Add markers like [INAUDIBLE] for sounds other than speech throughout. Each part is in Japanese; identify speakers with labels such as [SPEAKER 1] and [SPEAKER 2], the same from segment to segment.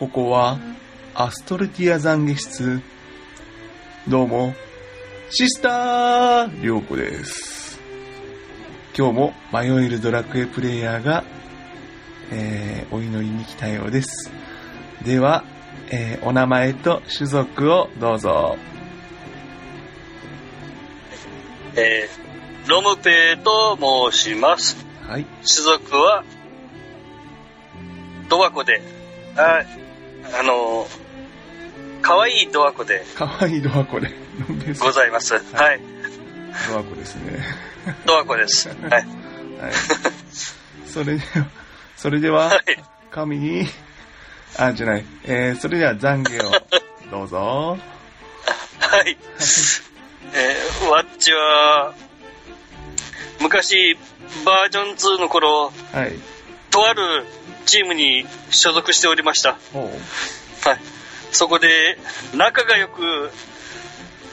[SPEAKER 1] ここはアストルティア懺悔室。どうも、シスターりょうこです。今日も迷えるドラクエプレイヤーが、えー、お祈りに来たようです。では、えーお名前と種族をどうぞ。
[SPEAKER 2] えー、ロムペイと申します。
[SPEAKER 1] はい。
[SPEAKER 2] 種族は、ドワコで、あ、あのー、かわいいドワコで
[SPEAKER 1] かわいいドアコで。[LAUGHS]
[SPEAKER 2] ございます。はい。
[SPEAKER 1] ドアコですね。
[SPEAKER 2] ドワコです。はい。
[SPEAKER 1] はい。[LAUGHS] それでは、それでは、
[SPEAKER 2] はい。
[SPEAKER 1] 神に、あ、じゃない。えー、それでは懺悔を [LAUGHS] どうぞ。
[SPEAKER 2] はい。えー、ワッチは、昔、バージョン2の頃、
[SPEAKER 1] はい。
[SPEAKER 2] とあるチームに所属しておりました。はい。そこで、仲がよく、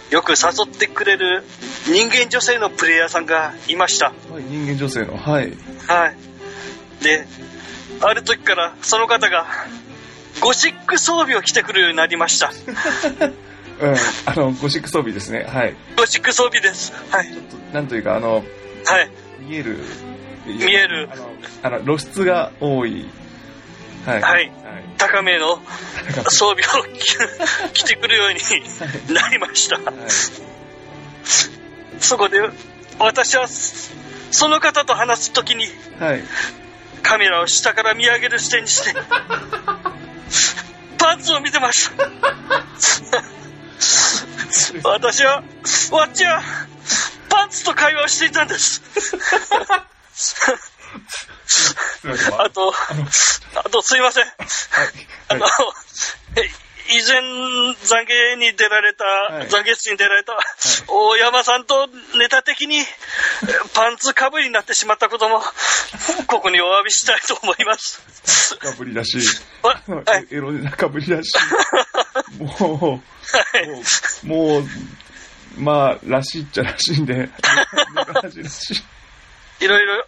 [SPEAKER 2] よく誘ってくれる人間女性のプレイヤーさんがいました。
[SPEAKER 1] はい、人間女性の、はい。
[SPEAKER 2] はい。で、ある時からその方が、ゴシック装備を着てくるようになりました。[LAUGHS]
[SPEAKER 1] うん、あの、ゴシック装備ですね。はい。
[SPEAKER 2] ゴシック装備です。はい。
[SPEAKER 1] なんというか、あの、
[SPEAKER 2] はい。
[SPEAKER 1] 見える。
[SPEAKER 2] 見える
[SPEAKER 1] あの、露出が多い。はい。
[SPEAKER 2] はい
[SPEAKER 1] はい。
[SPEAKER 2] 高めの装備を着着てくるようになりました。
[SPEAKER 1] はい。
[SPEAKER 2] そこで、私は、その方と話す時に、
[SPEAKER 1] はい。
[SPEAKER 2] カメラを下から見上げる視点にして、パンツを見てました。私は、わっちは、パンツと会話をしていたんです。あと、あとすいません。あの、
[SPEAKER 1] は
[SPEAKER 2] え以前、懺悔に出られた、
[SPEAKER 1] はい
[SPEAKER 2] 懺悔室に出られた、大山さんとネタ的に、えパンツかぶりになってしまったことも、ここにお詫びしたいと思います。
[SPEAKER 1] かぶりだし、
[SPEAKER 2] はい。
[SPEAKER 1] エロなかぶりだし、[LAUGHS] もう、も
[SPEAKER 2] はい。
[SPEAKER 1] う、まあ、らしいっちゃらしいんで、ねらしいらしい。
[SPEAKER 2] いろいろ、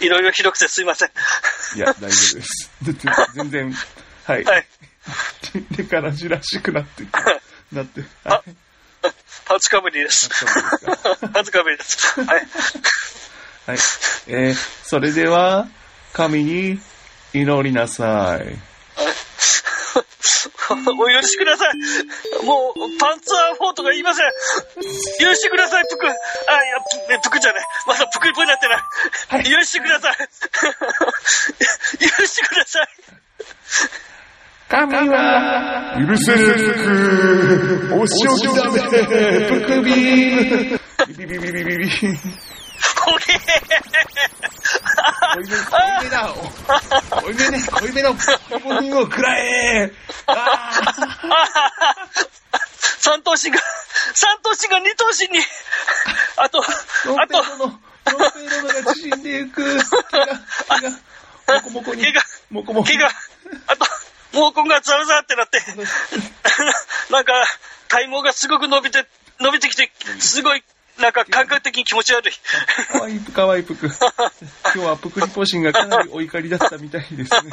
[SPEAKER 2] いろいろひどくてすいません。
[SPEAKER 1] いや、大丈夫です。[LAUGHS] 全然、はい。
[SPEAKER 2] はい。
[SPEAKER 1] でからしらしくなって、なって、
[SPEAKER 2] あ
[SPEAKER 1] はい。
[SPEAKER 2] パンツかぶりです。パンツかぶりです。はい。
[SPEAKER 1] はい。えー、それでは、神に祈りなさい。[LAUGHS]
[SPEAKER 2] お許しください。もう、パンツァー4とか言いません。許してください、プク。あ、いや、ぷプクじゃない。まだプクリポになってない。許してください。[LAUGHS] 許してください。
[SPEAKER 1] 神は、許せるお仕置きだめ、ぷくびビビビビビビビ。
[SPEAKER 2] ほげ
[SPEAKER 1] 濃いめ、濃いめだ。濃いめね、濃いめのポリンを食らえ。ああ
[SPEAKER 2] 三頭身が、三頭身が二頭身に。あと、あと、
[SPEAKER 1] ロの、ペイロのが縮んでいく。毛が、毛が、もこもこに
[SPEAKER 2] 毛が、
[SPEAKER 1] もこもこ。
[SPEAKER 2] 毛が、あと、毛根がザラザラってなって、なんか、体毛がすごく伸びて、伸びてきて、すごい、なんか感覚的に気持ち悪い。
[SPEAKER 1] かわいいぷ、かわいいぷく。[LAUGHS] 今日はぷくりぽしんがかなりお怒りだったみたいですね。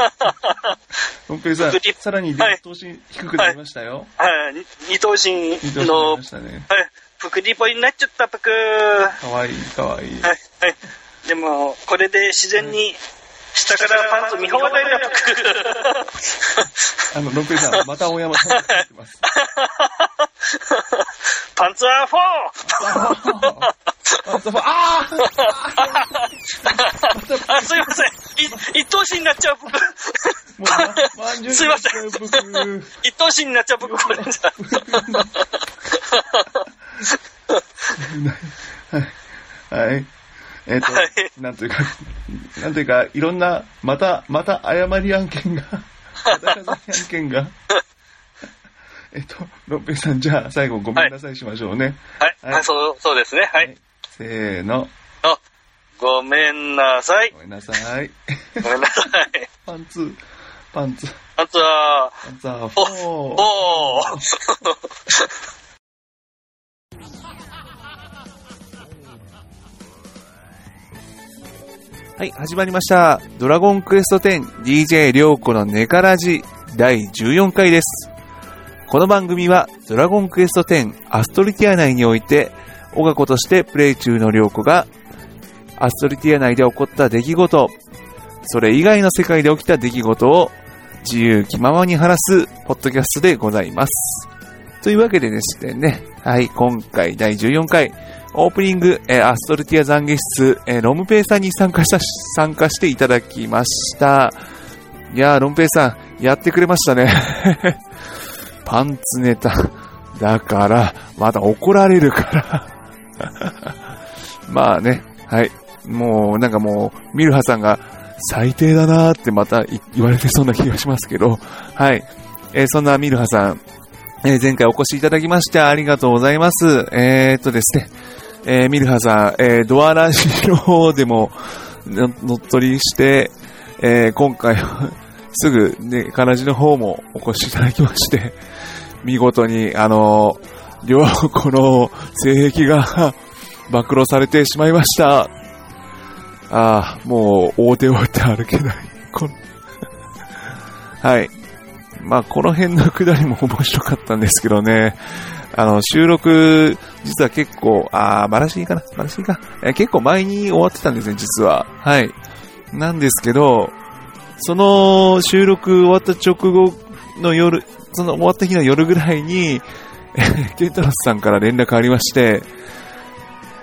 [SPEAKER 1] ロンペイさんさらに
[SPEAKER 2] はい
[SPEAKER 1] 頭身低くなりましたよ。
[SPEAKER 2] はい、に二頭身
[SPEAKER 1] 二頭身
[SPEAKER 2] の、
[SPEAKER 1] ね。
[SPEAKER 2] はい、ぷくりぽになっちゃったぷく。は
[SPEAKER 1] かわいい、かわいい。
[SPEAKER 2] い、はい。でも、これで自然に、下からパンツ見放題だぷく。
[SPEAKER 1] あの、ロンペイさん、また大山さんが言ってます。
[SPEAKER 2] パンツァー。4!
[SPEAKER 1] あー。あ
[SPEAKER 2] あ、すいません。い一頭身になっちゃう僕。すいません一頭身になっちゃう僕、これ。
[SPEAKER 1] はい。はい。えっ、と、
[SPEAKER 2] はい
[SPEAKER 1] なんというか、なんというか、いろんな、また、また誤り案件が、また謝罪案件が、[LAUGHS] えっと、ロッペさん、じゃあ、最後ごめんなさいしましょうね。
[SPEAKER 2] はい、
[SPEAKER 1] はい
[SPEAKER 2] はい、そう、そうですね。はい。
[SPEAKER 1] せーの、
[SPEAKER 2] あ、ごめんなさい
[SPEAKER 1] ご。めんなさい。
[SPEAKER 2] ごめんなさい。[LAUGHS]
[SPEAKER 1] パンツ、パンツ、
[SPEAKER 2] パンツァ
[SPEAKER 1] パンツァー、
[SPEAKER 2] お
[SPEAKER 1] フォー。
[SPEAKER 2] おー。
[SPEAKER 3] はい、始まりました。ドラゴンクエスト 10DJ りょうこのネカラジ。
[SPEAKER 1] 第14回です。この番組はドラゴンクエスト10アストルティア内において、オガコとしてプレイ中の良子が、アストルティア内で起こった出来事、それ以外の世界で起きた出来事を自由気ままに話すポッドキャストでございます。というわけででしてね、はい、今回第14回、オープニング、えーアストルティア懺悔室、えーロムペイさんに参加した、参加していただきました。いやー、ロムペイさん、やってくれましたね。[LAUGHS] パンツネタ。だから、まだ怒られるから。[LAUGHS] まあね、はい。もう、なんかもう、ミルハさんが、最低だなーってまた言われてそうな気がしますけど、はい。えーそんなミルハさん、えー前回お越しいただきましてありがとうございます。えー、っとですね、えーミルハさん、えードアラジの方でも乗っ取りして、えー今回はすぐね、カラジの方もお越しいただきまして、見事に、あのー両子の性癖が暴露されてしまいました。ああ、もう大手を打って歩けない。こんはい。まあ、この辺のくだりも面白かったんですけどね。あの、収録、実は結構、あー、バラシーかな？バラシーか？え結構前に終わってたんですね、実は。はい。なんですけど、その収録終わった直後の夜、その終わった日の夜ぐらいに、ケンタロスさんから連絡ありまして、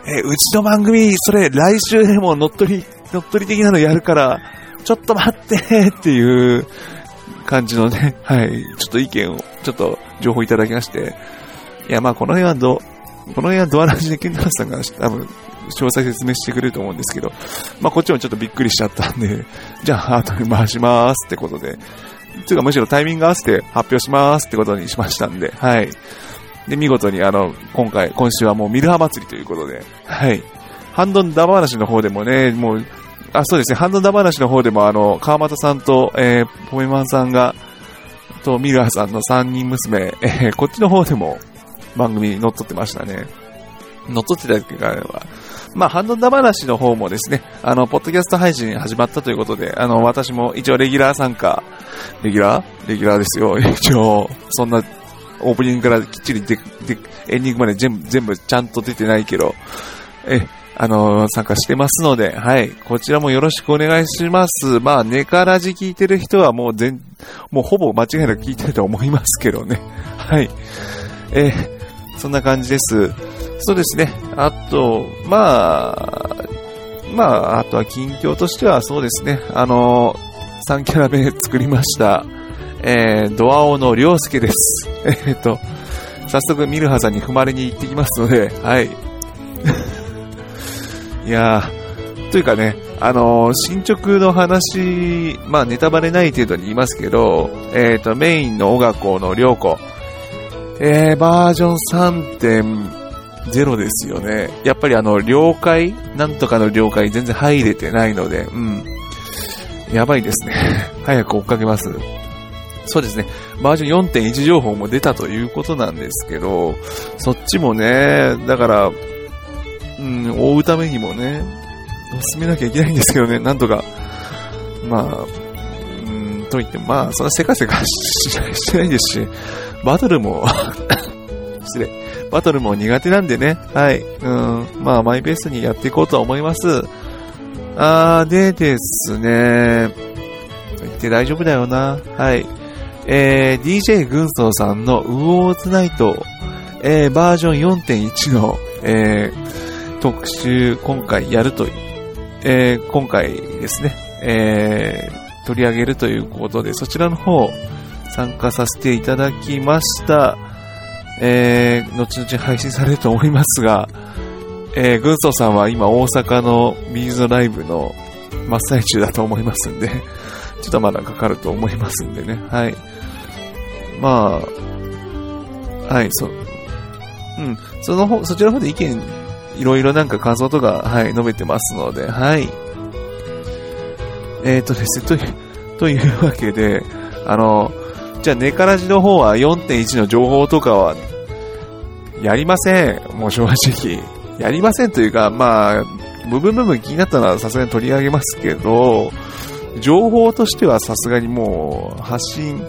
[SPEAKER 1] えうちの番組、それ来週でも乗っ取り、乗っ取り的なのやるから、ちょっと待ってっていう感じのね、はい、ちょっと意見を、ちょっと情報いただきまして、いや、まあこの辺はど、この辺はドアラジでケンタロスさんが多分、詳細説明してくれると思うんですけど、まあこっちもちょっとびっくりしちゃったんで、[LAUGHS] じゃあ後に回しますってことで、というかむしろタイミング合わせて発表しますってことにしましたんで、はい。で、見事にあの、今回、今週はもうミルハ祭りということで、はい。ハンドンダバ話の方でもね、もう、あ、そうですね、ハンドンダ話の方でもあの、川又さんと、えー、ポメマンさんが、と、ミルハさんの3人娘、えーこっちの方でも番組に乗っ取ってましたね。乗っ取ってたっていうか、まあ、ハンドンダ話の方もですね、あの、ポッドキャスト配信始まったということで、あの、私も一応レギュラー参加、レギュラー？レギュラーですよ。[LAUGHS] 一応、そんな、オープニングからきっちりで、で、エンディングまで全部、全部ちゃんと出てないけど、え、あの、参加してますので、はい、こちらもよろしくお願いします。まあ、ネカラジ聞いてる人はもう全、もうほぼ間違いなく聞いてると思いますけどね。はい。えそんな感じです。そうですね。あと、まあ、まあ、あとは近況としてはそうですね。あの、3キャラ目作りました。えー、ドアオのりょうすけです。[LAUGHS] えっと、早速ミルハさんに踏まれに行ってきますので、はい。[LAUGHS] いやー、というかね、あのー進捗の話、まあネタバレない程度に言いますけど、えっ、と、メインの小学校のりょうこ、えー、バージョン3.0ですよね。やっぱりあの、了解なんとかの了解全然入れてないので、うん。やばいですね。[LAUGHS] 早く追っかけます。そうですね。バージョン4.1情報も出たということなんですけど、そっちもね、だから、うん、追うためにもね、進めなきゃいけないんですけどね、なんとか。まあ、うん、と言っても、まあ、そんなせかせかししてないですし、バトルも、[LAUGHS] 失礼。バトルも苦手なんでね、はい。うん、まあ、マイペースにやっていこうと思います。あー、でですね、言って大丈夫だよな。はい。えー、DJ 軍曹さんのウォーズナイト、えー、バージョン4.1の、えー、特集、今回やると、えー、今回ですね、えー、取り上げるということで、そちらの方、参加させていただきました。えー、後々配信されると思いますが、えー、軍曹さんは今大阪のビーズのライブの真っ最中だと思いますんで、[LAUGHS] ちょっとまだかかると思いますんでね、はい。まあ、はい、そう。うん、その方、そちらの方で意見、いろいろなんか感想とか、はい、述べてますので、はい。えーとですね、という、というわけで、あの、じゃあ、ネカラジの方は4.1の情報とかは、やりません。もう正直。[LAUGHS] やりませんというか、まあ、部分部分気になったのはさすがに取り上げますけど、情報としてはさすがにもう発信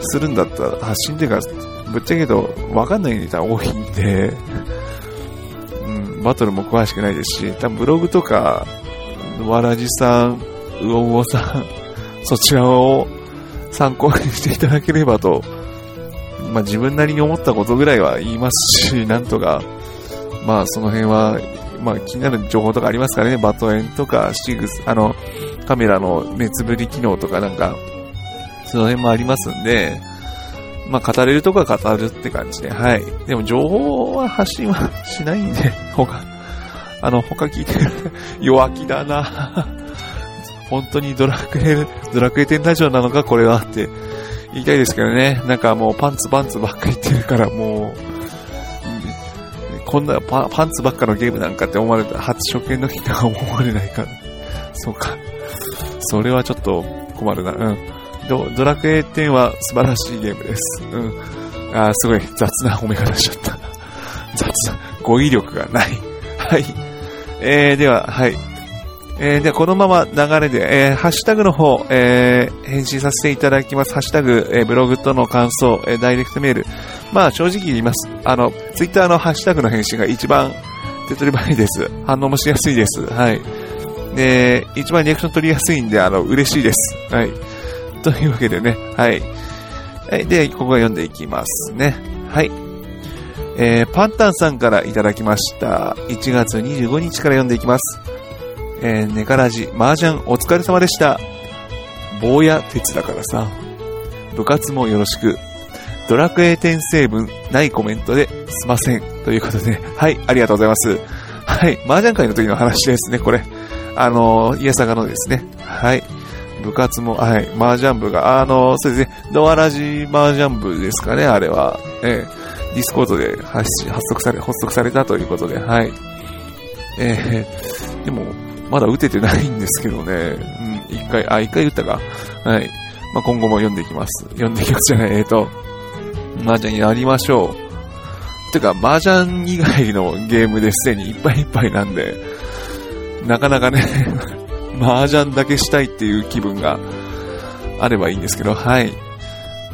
[SPEAKER 1] するんだったら、発信っていうか、ぶっちゃけどわかんないネタ多いんで、[LAUGHS] うん、バトルも詳しくないですし、多分ブログとか、わらじさん、うおうおさん、そちらを参考にしていただければと、まあ自分なりに思ったことぐらいは言いますし、[LAUGHS] なんとか、まあその辺は、まあ気になる情報とかありますからね、バトエンとかシグス、あの、カメラの熱振り機能とかなんか、その辺もありますんで、まあ、語れるとこは語るって感じで、はい。でも、情報は発信はしないんで、他、あの、他聞いてる、弱気だな本当にドラクエ、ドラクエ10ラジオなのか、これはって言いたいですけどね。なんかもうパンツパンツばっか言ってるから、もう、こんなパンツばっかのゲームなんかって思われた、初初見の人が思われないから。そうか。それはちょっと困るな。うん。ドドラクエ10は素晴らしいゲームです。うん。あすごい雑な褒め方しちゃった。雑な、語彙力がない。はい。えー、では、はい。えー、で、このまま流れで、えー、ハッシュタグの方、えー、返信させていただきます。ハッシュタグ、えー、ブログとの感想、えー、ダイレクトメール。まあ、正直言います。あの、ツイッターのハッシュタグの返信が一番手っ取り早いです。反応もしやすいです。はい。で、一番リアクション取りやすいんで、あの、嬉しいです。はい。というわけでね、はい。はい、で、ここが読んでいきますね。はい。えー、パンタンさんからいただきました。1月25日から読んでいきます。えー、ネカラジ、麻雀お疲れ様でした。坊や鉄だからさ。部活もよろしく。ドラクエ転生文、ないコメントですません。ということで、はい、ありがとうございます。はい、麻雀会の時の話ですね、これ。あのー、イエサガのですね。はい。部活も、はい、麻雀部が、あの、そうですね、ドアラジ麻雀部ですかね、あれは。えー、ディスコードで発発足され、発足されたということで、はい。えー、でも、まだ打ててないんですけどね、うん、一回、あ、一回打ったか。はい。まあ、今後も読んでいきます。読んでいきますじゃない、えっ、ー、と、麻雀やりましょう。てか、麻雀以外のゲームですでにいっぱいいっぱいなんで、なかなかね [LAUGHS] 麻雀だけしたいっていう気分があればいいんですけど、はい。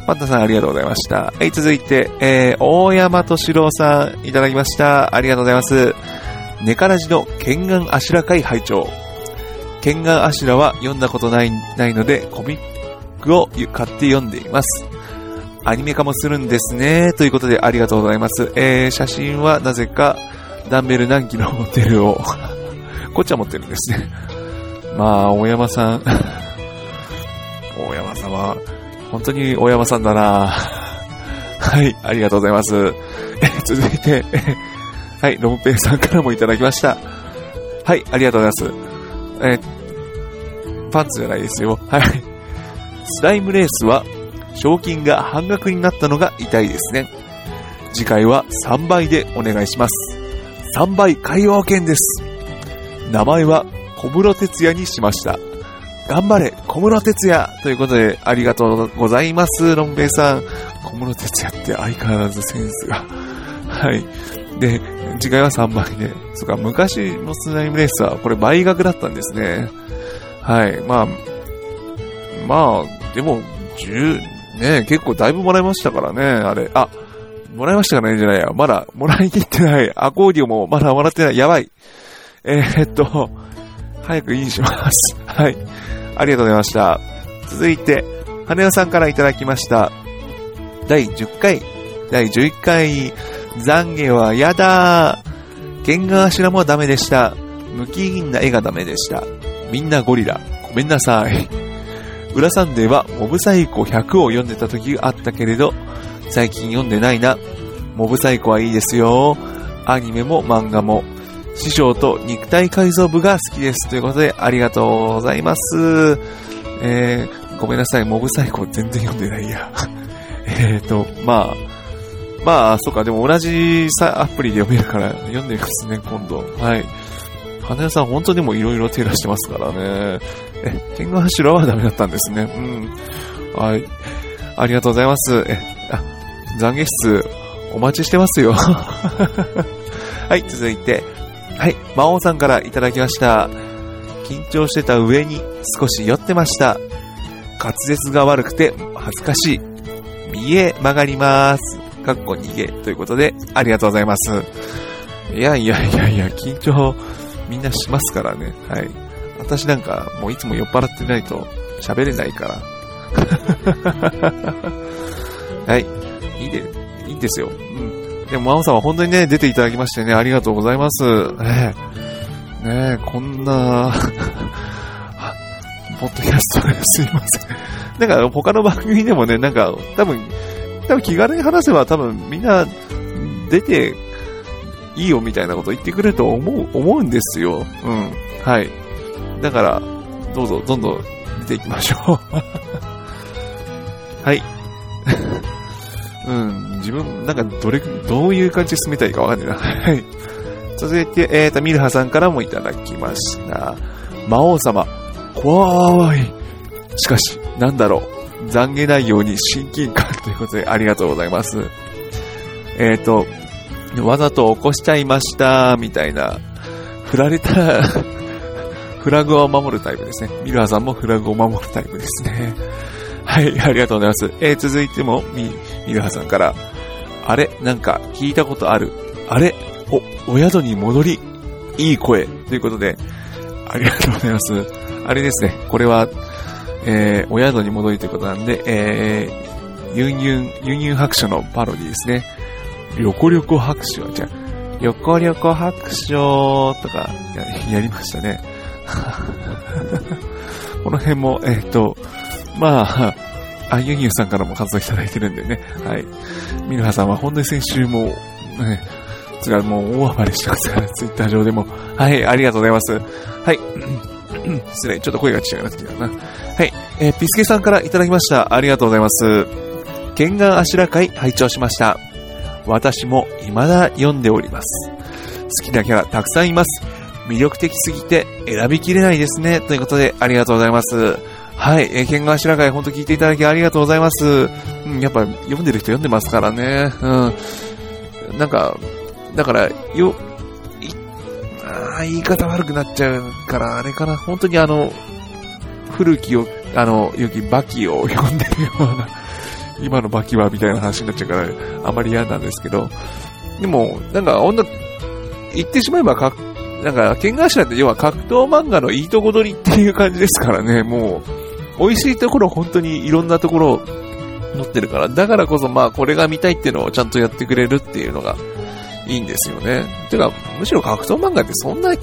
[SPEAKER 1] パンタさんありがとうございました。はい、続いて、えー、大山敏郎さんいただきました。ありがとうございます。ネカラジの剣眼アシュラ会拝聴剣眼アシュラは読んだことない、ないので、コミックを買って読んでいます。アニメ化もするんですね。ということでありがとうございます。えー、写真はなぜか、ダンベル何キロ持ってるを [LAUGHS] こっちは持ってるんですね。まあ、大山さん [LAUGHS] 大山さんは、本当に大山さんだな [LAUGHS] はい、ありがとうございます。え、続いて、はい、ロムペイさんからもいただきました。はい、ありがとうございます。え、パンツじゃないですよ。はい。スライムレースは、賞金が半額になったのが痛いですね。次回は3倍でお願いします。3倍海洋券です。名前は小室哲也にしました。頑張れ、小室哲也ということで、ありがとうございます、ロンベイさん。小室哲也って相変わらずセンスが。はい。で、次回は3倍で。そっか、昔のスナイムレースは、これ倍額だったんですね。はい。まあ、まあ、でも、10、ね、結構だいぶもらいましたからね、あれ。あ、もらいましたかねじゃないや。まだ、もらいに行ってない。アコーディオもまだもらってない。やばい。えー、っと、早くインします。[LAUGHS] はい。ありがとうございました。続いて、羽根さんからいただきました。第10回、第11回、懺悔はやだ剣が頭もダメでした。無機銀な絵がダメでした。みんなゴリラ。ごめんなさい。裏サンデーはモブサイコ100を読んでた時があったけれど、最近読んでないな。モブサイコはいいですよ。アニメも漫画も。師匠と肉体改造部が好きです。ということで、ありがとうございます。えー、ごめんなさい、モブサイコ全然読んでないや。[LAUGHS] えっと、まあ、まあ、そうか、でも同じさアプリで読めるから読んでみますね、今度。はい。花屋さん本当にもいろいろ手出してますからね。え、天狗柱はダメだったんですね。うん。はい。ありがとうございます。え、あ、懺悔室、お待ちしてますよ。[LAUGHS] はい、続いて、はい、魔王さんからいただきました。緊張してた上に少し酔ってました。滑舌が悪くて恥ずかしい。右へ曲がります。かっこ逃げ。ということで、ありがとうございます。いやいやいやいや、緊張みんなしますからね。はい。私なんかもういつも酔っ払ってないと喋れないから。[LAUGHS] はい。いいで、いいんですよ。うん。でも、真央さんは本当にね、出ていただきましてね、ありがとうございます。ねえ、ねえこんな、[LAUGHS] あポッドキャストですいません。なんか、他の番組でもね、なんか、多分、多分気軽に話せば多分みんな出ていいよみたいなこと言ってくれると思う、思うんですよ。うん。はい。だから、どうぞ、どんどん見ていきましょう。[LAUGHS] はい。[LAUGHS] うん、自分、なんか、どれ、どういう感じで進めたいかわかんないな。はい。続いて、えーと、ミルハさんからもいただきました。魔王様、怖い。しかし、なんだろう。懺悔ないように親近感ということでありがとうございます。えーと、わざと起こしちゃいました、みたいな。振られたら、[LAUGHS] フラグを守るタイプですね。ミルハさんもフラグを守るタイプですね。[LAUGHS] はい、ありがとうございます。えー、続いても、ミ、ミルハさんから、あれ、なんか聞いたことある。あれ、お、お宿に戻り、いい声。ということで、ありがとうございます。あれですね、これは、えー、お宿に戻りということなんで、えー、ユンユン、ユンユン白書のパロディですね。りょこりょこ白書。じゃあ、りょこりょこ白書とかや、[LAUGHS] やりましたね。[LAUGHS] この辺も、えっ、と、まあ、あ、ユンユンさんからも感想いただいてるんでね。はい。ミルハさんは本当に先週も、ね、つがもう大暴れしてますから、[LAUGHS] ツイッター上でも。はい、ありがとうございます。はい。失礼、ちょっと声が違いますけどな。えーピスケさんからいただきました。ありがとうございます。剣眼あしら会拝聴しました。私も未だ読んでおります。好きなキャラたくさんいます。魅力的すぎて選びきれないですね。ということで、ありがとうございます。はい。えー、剣眼あしら会本当聞いていただきありがとうございます。うん、やっぱ読んでる人読んでますからね。うん。なんか、だから、よ、いあ言い方悪くなっちゃうから、あれかな。本当にあの、古きを、あの、良きバキを読んでるような、今のバキはみたいな話になっちゃうから、あまり嫌なんですけど、でも、なんか、女、言ってしまえばか、なんか、剣ガシラって要は格闘漫画のいいとこ取りっていう感じですからね、もう、美味しいところ本当にいろんなところ載ってるから、だからこそまあこれが見たいっていうのをちゃんとやってくれるっていうのがいいんですよね。てか、むしろ格闘漫画ってそんな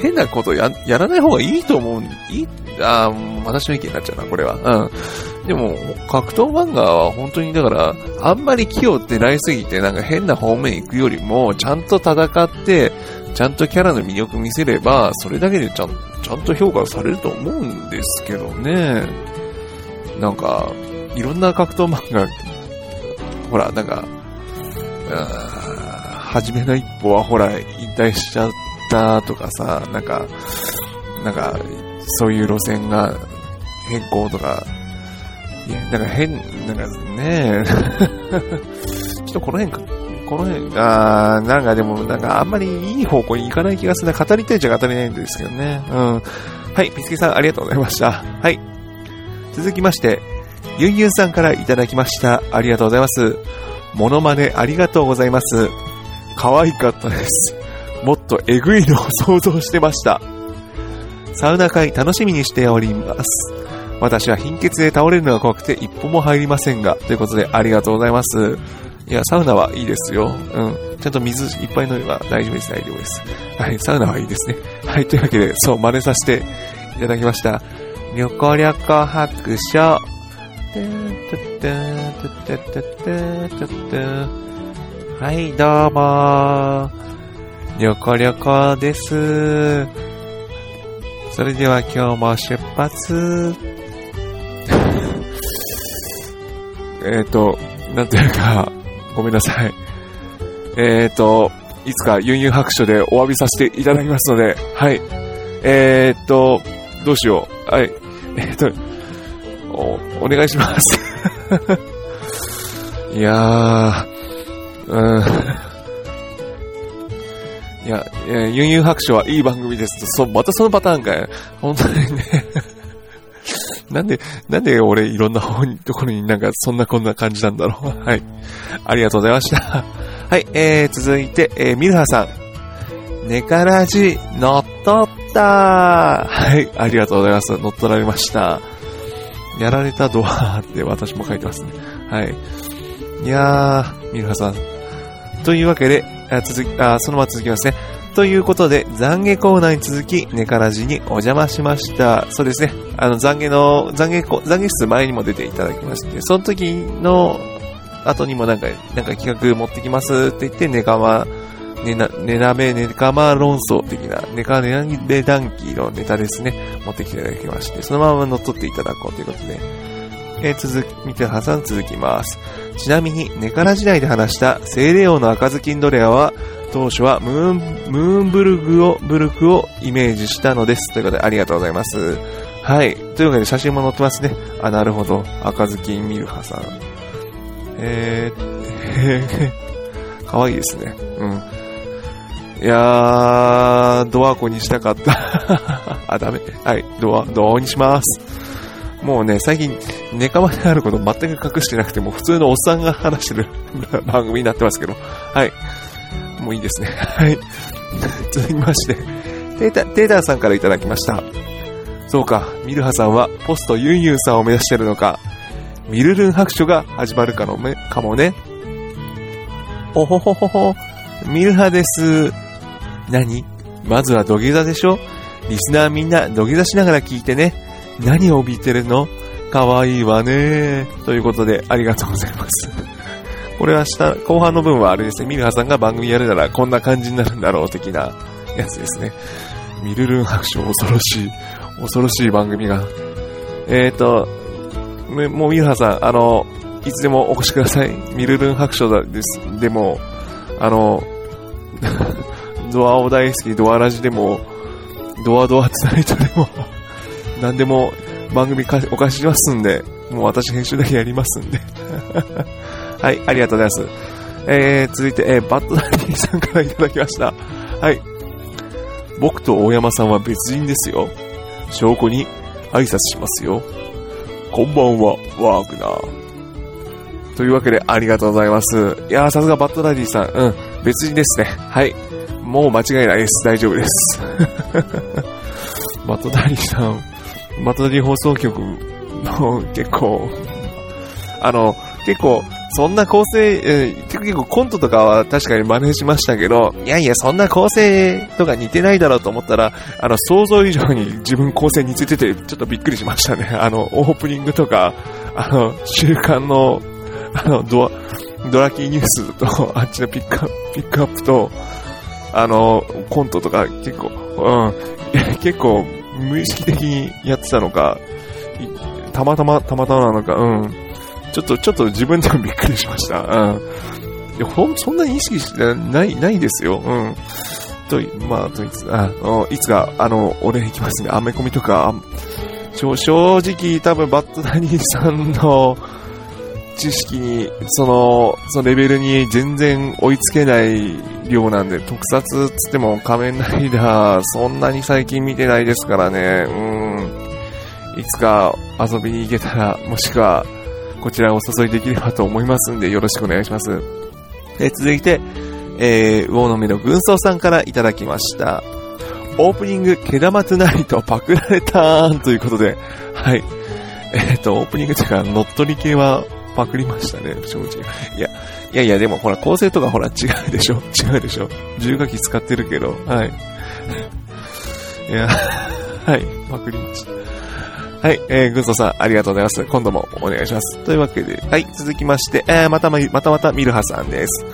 [SPEAKER 1] 変なことややらない方がいいと思う。いいあー私の意見になっちゃうな、これは。うん。でも、格闘漫画は本当にだから、あんまり気を狙いすぎてなんか変な方面行くよりも、ちゃんと戦って、ちゃんとキャラの魅力見せれば、それだけでちゃんちゃんと評価されると思うんですけどね。なんか、いろんな格闘漫画、ほら、なんか、あー初めの一歩はほら、引退しちゃったとかさ、なんか、なんか、そういう路線が変更とか、いや、なんか変、なんかねちょっとこの辺か、この辺、あなんかでも、なんかあんまりいい方向に行かない気がするな。語りたいっちゃ語りないんですけどね。うん。はい、ピスケさんありがとうございました。はい。続きまして、ユンユンさんからいただきました。ありがとうございます。モノマネありがとうございます。可愛かったです。もっとえぐいのを想像してました。サウナ会楽しみにしております。私は貧血で倒れるのが怖くて一歩も入りませんが、ということでありがとうございます。いや、サウナはいいですよ。うん。ちゃんと水いっぱい飲めば大丈夫です、大丈夫です。はい、サウナはいいですね。はい、というわけで、そう、真似させていただきました。りょこりょこ白書。はい、どうもりょこりょこです。それでは今日も出発。[LAUGHS] えっと、なんていうか、ごめんなさい。えっ、と、いつかユンユン白書でお詫びさせていただきますので、はい。えっ、と、どうしよう。はい。えっ、と、お、お願いします。[LAUGHS] いやー、うん。いや、えー、ユンユン白書はいい番組ですと、そ、またそのパターンかよ。本当にね。[LAUGHS] なんで、なんで俺いろんな方に、ところになんかそんなこんな感じなんだろう。[LAUGHS] はい。ありがとうございました。[LAUGHS] はい、えー、続いて、えー、ミルハさん。ネカラジ、乗っ取ったはい、ありがとうございます。乗っ取られました。やられたドアって私も書いてますね。はい。いやー、ミルハさん。というわけで、あ続きあそのまま続きますね。ということで、懺悔コーナーに続き、ネカラジにお邪魔しました。そうですね。あの、懺悔の、懺悔、懺悔室前にも出ていただきまして、その時の後にもなんか、なんか企画持ってきますって言って、ネカマ、ネナ、ネナメ、ネカマ論争的な、ネカネナベダンキーのネタですね、持ってきていただきまして、そのまま乗っ取っていただこうということで、えー、続き、見てはさん続きます。ちなみに、ネカラ時代で話した精霊王の赤ずきんドレアは、当初はムーン、ムーンブルグを、ブルクをイメージしたのです。ということで、ありがとうございます。はい。というわけで、写真も載ってますね。あ、なるほど。赤ずきんミルハさん。えー、かわいいですね。うん。いやー、ドアコにしたかった。[LAUGHS] あ、ダメ。はい、ドア、ドアにします。もうね、最近、ネカマであること全く隠してなくて、も普通のおっさんが話してる [LAUGHS] 番組になってますけど。はい。もういいですね。[LAUGHS] はい。続きまして、テータ、テータさんからいただきました。そうか、ミルハさんはポストユンユンさんを目指してるのか。ミルルン白書が始まるかのめ、かもね。おほほほほ、ミルハです。何？まずは土下座でしょ？リスナーみんな土下座しながら聞いてね。何を見てるの？かわいいわねということで、ありがとうございます。これは下、後半の分はあれですね、ミルハさんが番組やるならこんな感じになるんだろう的なやつですね。ミルルン白書恐ろしい、恐ろしい番組が。えっ、ー、と、もうミルハさん、あの、いつでもお越しください。ミルルン白書です。でも、あの、[LAUGHS] ドアを大好き、ドアラジでも、ドアドアツナイトでも、何でも番組お貸ししますんで、もう私編集だけやりますんで。[LAUGHS] はい、ありがとうございます。えー、続いて、えー、バッドダディさんからいただきました。はい。僕と大山さんは別人ですよ。証拠に挨拶しますよ。こんばんは、ワーグナー。というわけで、ありがとうございます。いやー、さすがバッドダディさん。うん、別人ですね。はい。もう間違いないです。大丈夫です。[LAUGHS] バトダリさん、バトダリ放送局の [LAUGHS] 結構、あの、結構、そんな構成、えー、結構コントとかは確かに真似しましたけど、いやいや、そんな構成とか似てないだろうと思ったら、あの、想像以上に自分構成についてて、ちょっとびっくりしましたね。[LAUGHS] あの、オープニングとか、あの、週刊の、あの、ドア、ドラキーニュースと、あっちのピックアップ、ピックアップと、あの、コントとか結構、うん、[LAUGHS] 結構無意識的にやってたのか、たまたま、たまたまなのか、うん。ちょっと、ちょっと自分でもびっくりしました。うん。いや、ほん、そんなに意識してない、ないですよ。うん。と、まあ、といつ、あ、いつか、あの、俺行きますね。アメコミとか、正直、多分、バッドダニーさんの、知識に、その、そのレベルに全然追いつけない量なんで、特撮つっても仮面ライダー、そんなに最近見てないですからね、うん。いつか遊びに行けたら、もしくは、こちらをお誘いできればと思いますんで、よろしくお願いします。え続いて、えー、魚の目の軍曹さんからいただきました。オープニング、毛玉トゥナイトパクられたーんということで、はい。えっ、ー、と、オープニングというか、乗っ取り系はパクりましたね、正直。いや、いやいや、でもほら、構成とかほら違うでしょ違うでしょ重火器使ってるけど、はい。いや、はい、パクりました。はい、えー、グンソさん、ありがとうございます。今度もお願いします。というわけで、はい、続きまして、えー、またま、またまたミルハさんです。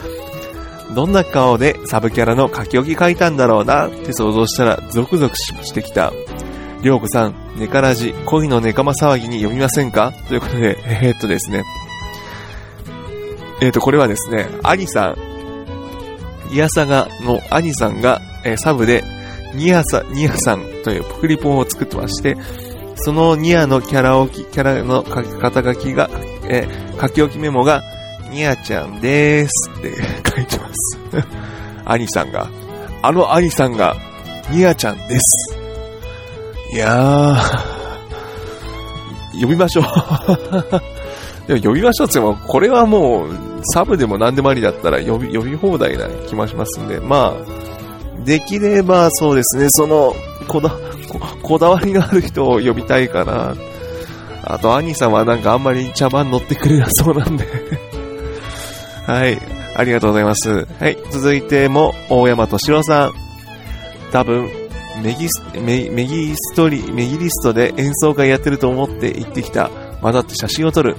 [SPEAKER 1] どんな顔でサブキャラの書き置き書いたんだろうなって想像したらゾクゾクしてきた。りょうこさん、ネカラジ、恋のネカマ騒ぎに読みませんか？ということで、えー、っとですね、えっ、ー、と、これはですね、アニさん、イヤサガのアニさんが、えー、サブで、ニアさ、ニアさんというポクリポンを作ってまして、そのニアのキャラ置き、キャラの書き肩書きが、えー、書き置きメモが、ニアちゃんでーすって [LAUGHS] 書いてます。[LAUGHS] アニさんが、あの兄さんが、ニアちゃんです。いやー、呼びましょう。でも呼びましょうって言っても、これはもう、サブでも何でもありだったら呼び、呼び放題な気もしますんで、まあ、できればそうですね、その、こだ、こだわりのある人を呼びたいかな。あと、兄さんはなんかあんまり茶番乗ってくれなそうなんで [LAUGHS] はい。ありがとうございます。はい。続いても、大山敏郎さん。多分、メギス、メメギストリ、メギリストで演奏会やってると思って行ってきた。混ざって写真を撮る。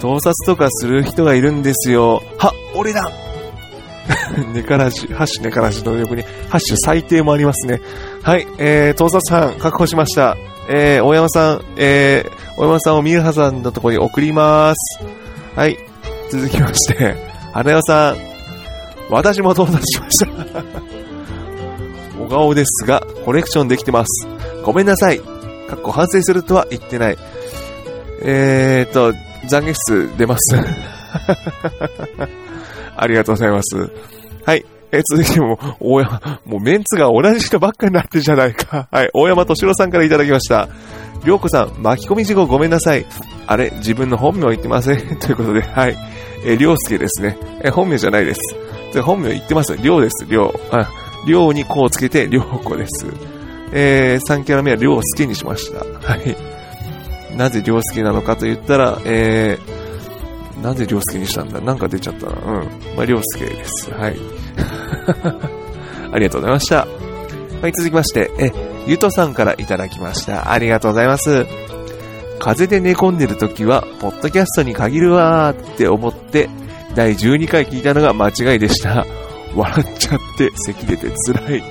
[SPEAKER 1] 盗撮とかする人がいるんですよ。は、俺だネカラジ、ハッシュネカラジの横に、ハッシュ最低もありますね。はい、えー、盗撮犯確保しました。えー、大山さん、えー、大山さんをミルハさんのとこに送ります。はい、続きまして、[LAUGHS] 花代さん、私も盗撮しました。[LAUGHS] 小顔ですが、コレクションできてます。ごめんなさい。かっこ反省するとは言ってない。えーと、懺悔室出ます。[LAUGHS] ありがとうございます。はい。え続きも、大山、もうメンツが同じ人ばっかになってるじゃないか。はい。大山敏郎さんからいただきました。りょうこさん、巻き込み事故ごめんなさい。あれ、自分の本名言ってません？[LAUGHS] ということで、はい。えりょうすけですね。え本名じゃないです。本名言ってます。りょうです、りょう。あ、りょうにこうつけて、りょうこです。えー、3キャラ目はりょうすけにしました。はい。なぜりょうすけなのかと言ったら、えー、なぜりょうすけにしたんだ？なんか出ちゃったな。うん。まあ、りょうすけです。はい。[LAUGHS] ありがとうございました。はい、続きまして、え、ゆとさんからいただきました。ありがとうございます。風邪で寝込んでる時は、ポッドキャストに限るわーって思って、第12回聞いたのが間違いでした。笑っちゃって、咳出て辛い。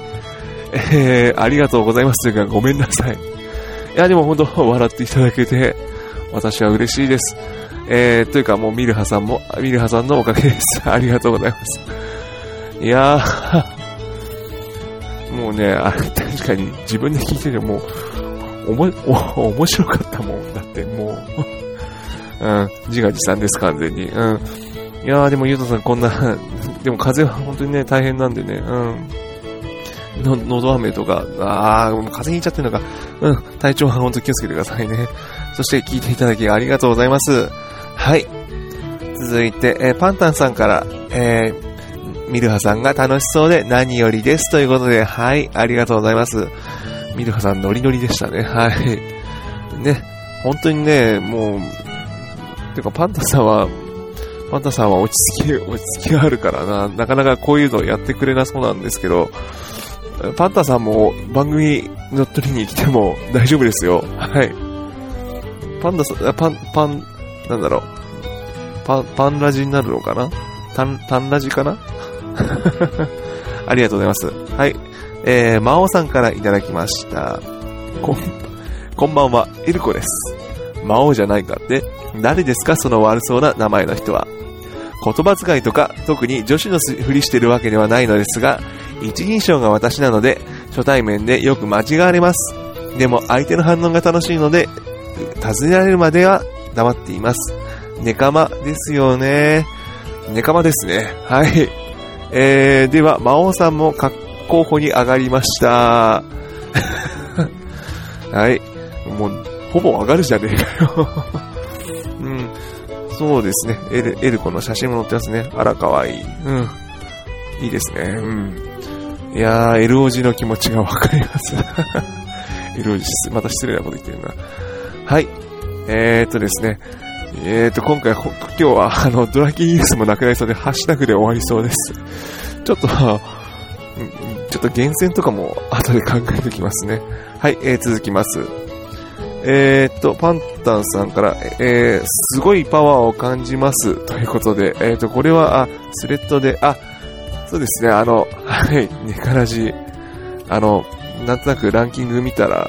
[SPEAKER 1] えー、ありがとうございますというか、ごめんなさい。いや、でも本当、[LAUGHS] 笑っていただけて、私は嬉しいです。えー、というかもうミルハさんも、ミルハさんのおかげです。[LAUGHS] ありがとうございます。いやー、[LAUGHS] もうね、あ確かに自分で聞いてても、おも、お、面白かったもん。だってもう、うん、自画自賛です、完全に。うん。いやー、でもゆうとさんこんな、でも風は本当にね、大変なんでね、うん。の、喉飴とか、あー、もう風邪ひいちゃってるのか、うん、体調は本当気をつけてくださいね。そして聞いていただきありがとうございます。はい。続いて、えー、パンタンさんから、えー、ミルハさんが楽しそうで何よりですということで、はい、ありがとうございます。ミルハさんノリノリでしたね。はい。ね、本当にね、もう、てかパンタンさんは、パンタさんは落ち着き、落ち着きがあるからな、なかなかこういうのをやってくれなそうなんですけど、パンタさんも番組乗っ取りに来ても大丈夫ですよ。はい。パンダさん、パン、パン、なんだろう。パン、パンラジになるのかな？タン、タンラジかな？[LAUGHS] ありがとうございます。はい。えー、魔王さんからいただきました。こん、こんばんは、エルコです。魔王じゃないかって誰ですか？その悪そうな名前の人は。言葉遣いとか、特に女子のふりしてるわけではないのですが、一人称が私なので、初対面でよく間違われます。でも相手の反応が楽しいので、尋ねられるまでは黙っています。ネカマですよね。ネカマですね。はい。えー、では、魔王さんも候補に上がりました。[LAUGHS] はい。もう、ほぼ上がるじゃねえかよ [LAUGHS] うん。そうですね。エル、エルコの写真も載ってますね。あら、かわいい。うん。いいですね。うん。いやー、LOG の気持ちがわかります。[LAUGHS] LOG、また失礼なこと言ってるな。はい。えー、っとですね。えー、っと、今回、今日は、あの、ドラキーニュースもなくなりそうで、ハッシュタグで終わりそうです。ちょっと、ちょっと厳選とかも後で考えておきますね。はい、えー、続きます。えー、っと、パンタンさんから、えー、すごいパワーを感じます。ということで、えー、っと、これは、あ、スレッドで、あ、そうですね、あの、はい、ネカラジ、あの、なんとなくランキング見たら、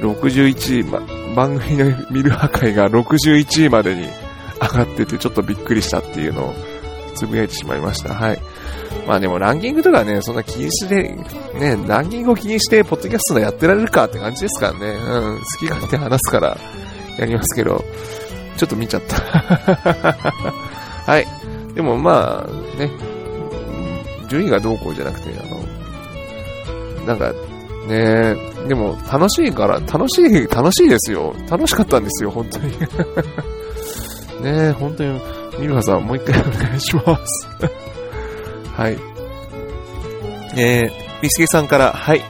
[SPEAKER 1] 61位、ま、番組の見る破壊が61位までに上がっててちょっとびっくりしたっていうのをつぶやいてしまいました。はい。まあでもランキングとかね、そんな気にして、ね、ランキングを気にして、ポッドキャストのやってられるかって感じですからね。うん、好き勝手話すからやりますけど、ちょっと見ちゃった。[LAUGHS] はい。でもまあ、ね、順位がどうこうじゃなくて、あの、なんか、ねでも楽しいから、楽しい、楽しいですよ。楽しかったんですよ、本当に。[LAUGHS] ね本当に、ミルハさん、もう一回お願いします。[LAUGHS] はい。えー、ビスケさんから、はい。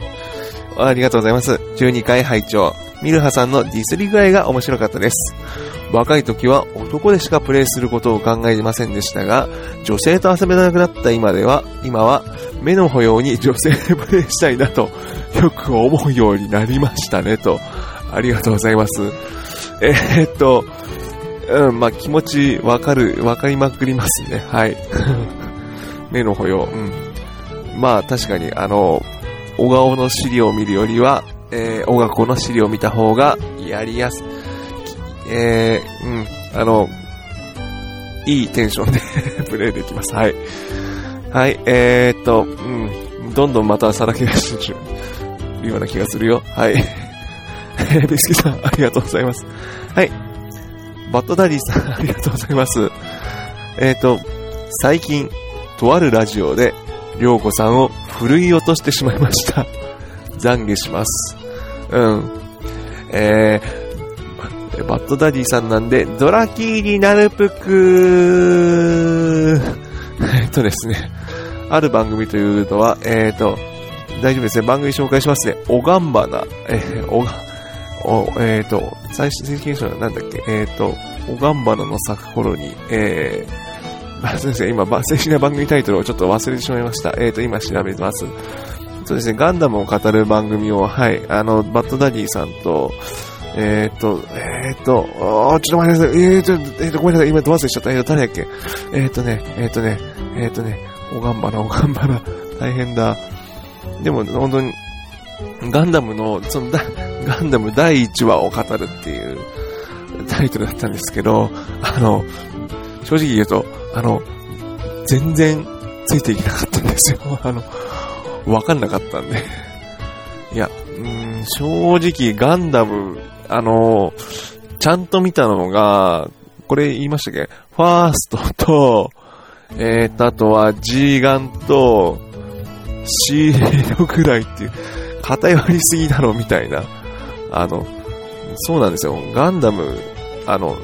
[SPEAKER 1] ありがとうございます。12回拝聴ミルハさんのディスり具合が面白かったです。若い時は男でしかプレイすることを考えませんでしたが、女性と遊べなくなった今では、今は目の保養に女性でプレイしたいなと、よく思うようになりましたねと。ありがとうございます。えー、っと、うん、まあ、気持ちわかる、わかりまくりますね。はい。[LAUGHS] 目の保養。うん。まあ、確かに、あの、小顔の資料を見るよりは、えー、小学校の資料を見た方がやりやすい、えー、うん、あの、いいテンションで [LAUGHS] プレイできます。はい。はい、えー、っと、うん、どんどんまたさらけ出してるような気がするよ。はい。[LAUGHS] ビスキさん、ありがとうございます。はい。バッドダディさん、ありがとうございます。えー、っと、最近、とあるラジオで、りょうこさんをふるい落としてしまいました。懺悔します。うん。えー、バッドダディさんなんで、ドラキーになるぷく [LAUGHS] えっとですね、ある番組というのは、えっ、と、大丈夫ですね、番組紹介しますね。おがんばな、えー、おが、お、えっ、と、最新正式名称はなんだっけ、えっ、と、おがんばなの咲く頃に、えー、あ [LAUGHS] すみません、今、正式な番組タイトルをちょっと忘れてしまいました。えっ、と、今調べてます。そうですね、ガンダムを語る番組を、はい、あの、バッドダディさんと、えーっと、えーっと、あーちょっと待ってください。えーっと、えーっと、ごめんなさい。今、ど忘れしちゃった。えーっと、誰だっけえーっとね、えーっとね、えーっとね、おがんばな、おがんばな。大変だ。でも、本当に、ガンダムの、その、だガンダム第1話を語るっていうタイトルだったんですけど、あの、正直言うと、あの、全然ついていけなかったんですよ。[LAUGHS] あの、わかんなかったんで。いや、うん、正直ガンダム、あの、ちゃんと見たのが、これ言いましたっけ？ファーストと、えーと、あとは G ガンと C のぐらいっていう、偏りすぎだろみたいな。あの、そうなんですよ。ガンダム、あの、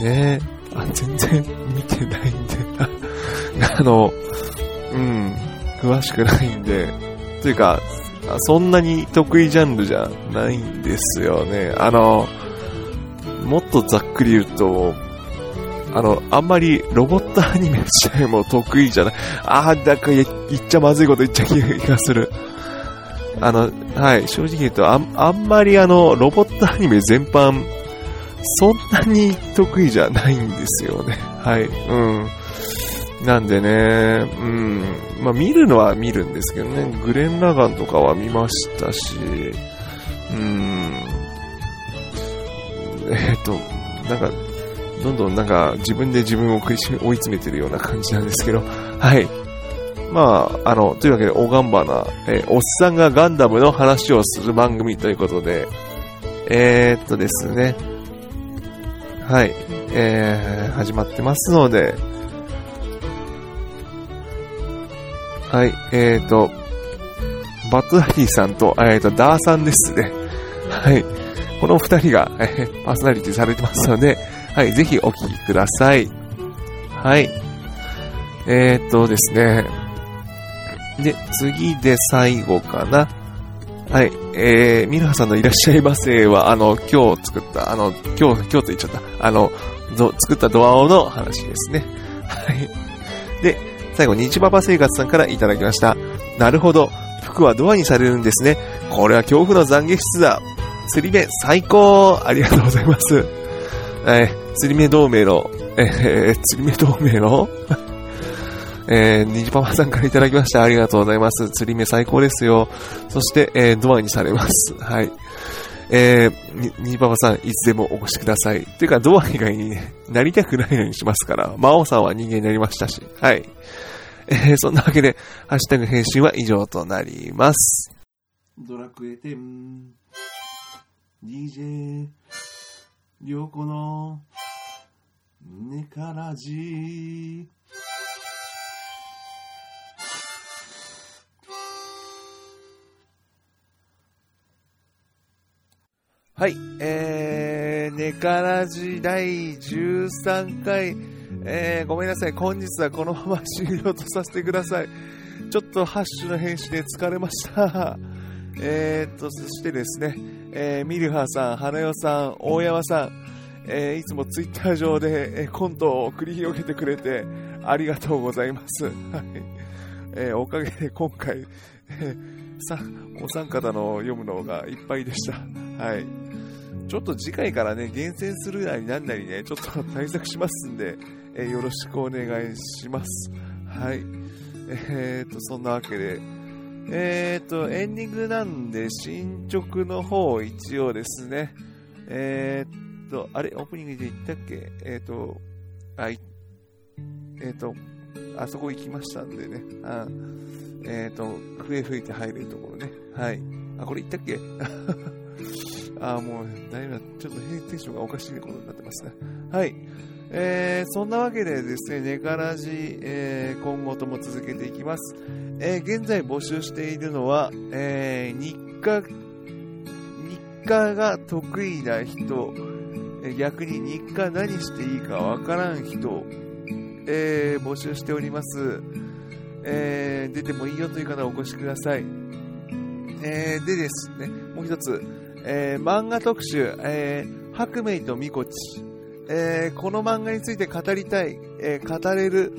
[SPEAKER 1] ねあ、全然見てないんで、[LAUGHS] あの、うん、詳しくないんで、というか、そんなに得意ジャンルじゃないんですよね。あの、もっとざっくり言うと、あの、あんまりロボットアニメ自体も得意じゃない。ああ、だから言っちゃまずいこと言っちゃいけない気がする。あの、はい、正直言うと、ああんまりあの、ロボットアニメ全般、そんなに得意じゃないんですよね。はい、うん。なんでね、うん、まあ見るのは見るんですけどね、グレン・ラガンとかは見ましたし、うん、えっ、と、なんか、どんどんなんか自分で自分を食いし追い詰めてるような感じなんですけど、はい。まあ、あの、というわけで、おがんばな、えおっさんがガンダムの話をする番組ということで、えー、っとですね、はい、えー、始まってますので、はい、えーと、バットダディさんと、えーと、ダーさんですね。はい。この二人が、えーパーソナリティされてますので、はい、ぜひお聞きください。はい。えーとですね。で、次で最後かな。はい。えー、ミルハさんのいらっしゃいませは、あの、今日作った、あの、今日、今日と言っちゃった。あの、作ったドアオの話ですね。はい。で、最後、日パパ生活さんからいただきました。なるほど。服はドアにされるんですね。これは恐怖の懺悔室だ。釣り目最高ありがとうございます。えー釣り目同盟の、えー釣り目同盟の？えー、にじパパさんからいただきました。ありがとうございます。釣り目最高ですよ。そして、えードアにされます。はい。えー、に、にじパパさん、いつでもお越しください。というか、ドア以外にね、なりたくないのにしますから、魔王さんは人間になりましたし。はい。えー、そんなわけで、ハッシュタグ返信は以上となります。
[SPEAKER 4] ドラクエ10 DJ りょうこのネカラジ
[SPEAKER 1] はい、えー、ネカラジ第13回、えー、ごめんなさい、本日はこのまま終了とさせてください。ちょっとハッシュの編集で疲れました。[LAUGHS] えーと、そしてですね、えー、ミルハーさん、花代さん、大山さん、えー、いつもツイッター上で、えー、コントを繰り広げてくれて、ありがとうございます。[LAUGHS] はい。えー、おかげで今回、えー、さ、お三方の読むのがいっぱいでした。はい。ちょっと次回からね、厳選するなりなんなりね、ちょっと対策しますんで、えー、よろしくお願いします。はい。えーと、そんなわけで、えーと、エンディングなんで、進捗の方一応ですね、えーと、あれ、オープニングで言ったっけ？えーと、あ、いえーと、あそこ行きましたんでね、あえーと、笛吹いて入れるところね。はい。あ、これ言ったっけ？ああ、もう、だいぶ、ちょっとテンションがおかしいことになってますね。はい。えー、そんなわけでですね、ネカラジ、えー、今後とも続けていきます。えー、現在募集しているのは、えー、日課、日課が得意な人、え逆に日課何していいかわからん人、え、募集しております。え、出てもいいよという方はお越しください。え、でですね、もう一つ、えー、漫画特集、えー、白明とみこち、えー、この漫画について語りたい、えー、語れる、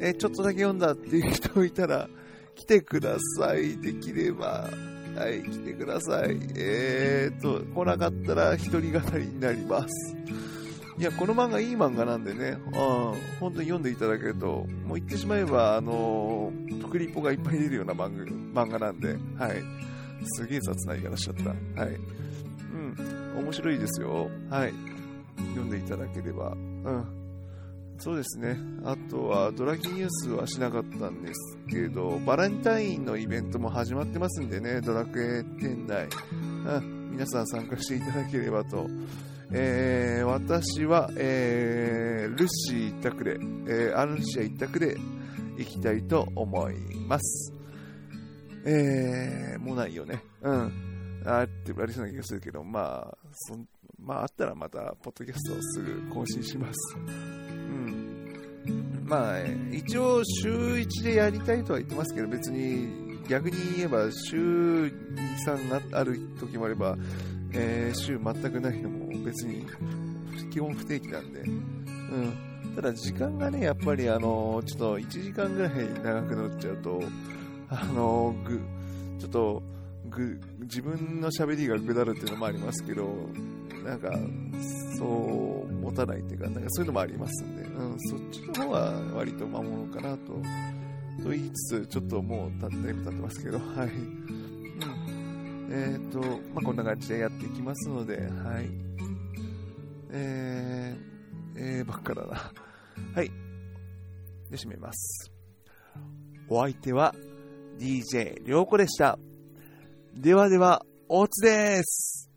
[SPEAKER 1] えー、ちょっとだけ読んだっていう人いたら、来てください。できれば。はい、来てください。えーと、来なかったら一人語りになります。いや、この漫画いい漫画なんでね、うん、本当に読んでいただけると、もう言ってしまえば、あのー、特リポがいっぱい出るような漫画漫画なんで、はい。すげえ雑な言い方しちゃった。はい。うん、面白いですよ。はい。読んでいただければ。うん。そうですね。あとは、ドラキニュースはしなかったんですけど、バランタインのイベントも始まってますんでね、ドラクエ店内。うん、皆さん参加していただければと。えー、私は、えー、ルシー一択で、えー、アルシア一択で行きたいと思います。えー、もうないよね。うん。あってありそうな気がするけど、まあ、そまあ、あったらまた、ポッドキャストをすぐ更新します。うん。まあ、一応、週1でやりたいとは言ってますけど、別に、逆に言えば、週2、3ある時もあれば、えー週全くないのも別に、基本不定期なんで。うん。ただ、時間がね、やっぱり、あの、ちょっと1時間ぐらい長くなっちゃうと、あの、ぐ、ちょっと、ぐ、自分の喋りがぐだるっていうのもありますけど、なんか、そう、持たないっていうか、なんかそういうのもありますんで、うん、そっちの方は割と魔物かなと、と言いつつ、ちょっともうただいぶ経ってますけど、[LAUGHS] はい。うん。えっ、と、まあ、こんな感じでやっていきますので、はい。えー、えー、ばっかだな。はい。で、締めます。お相手は、DJ りょうこでした。ではでは、おつです。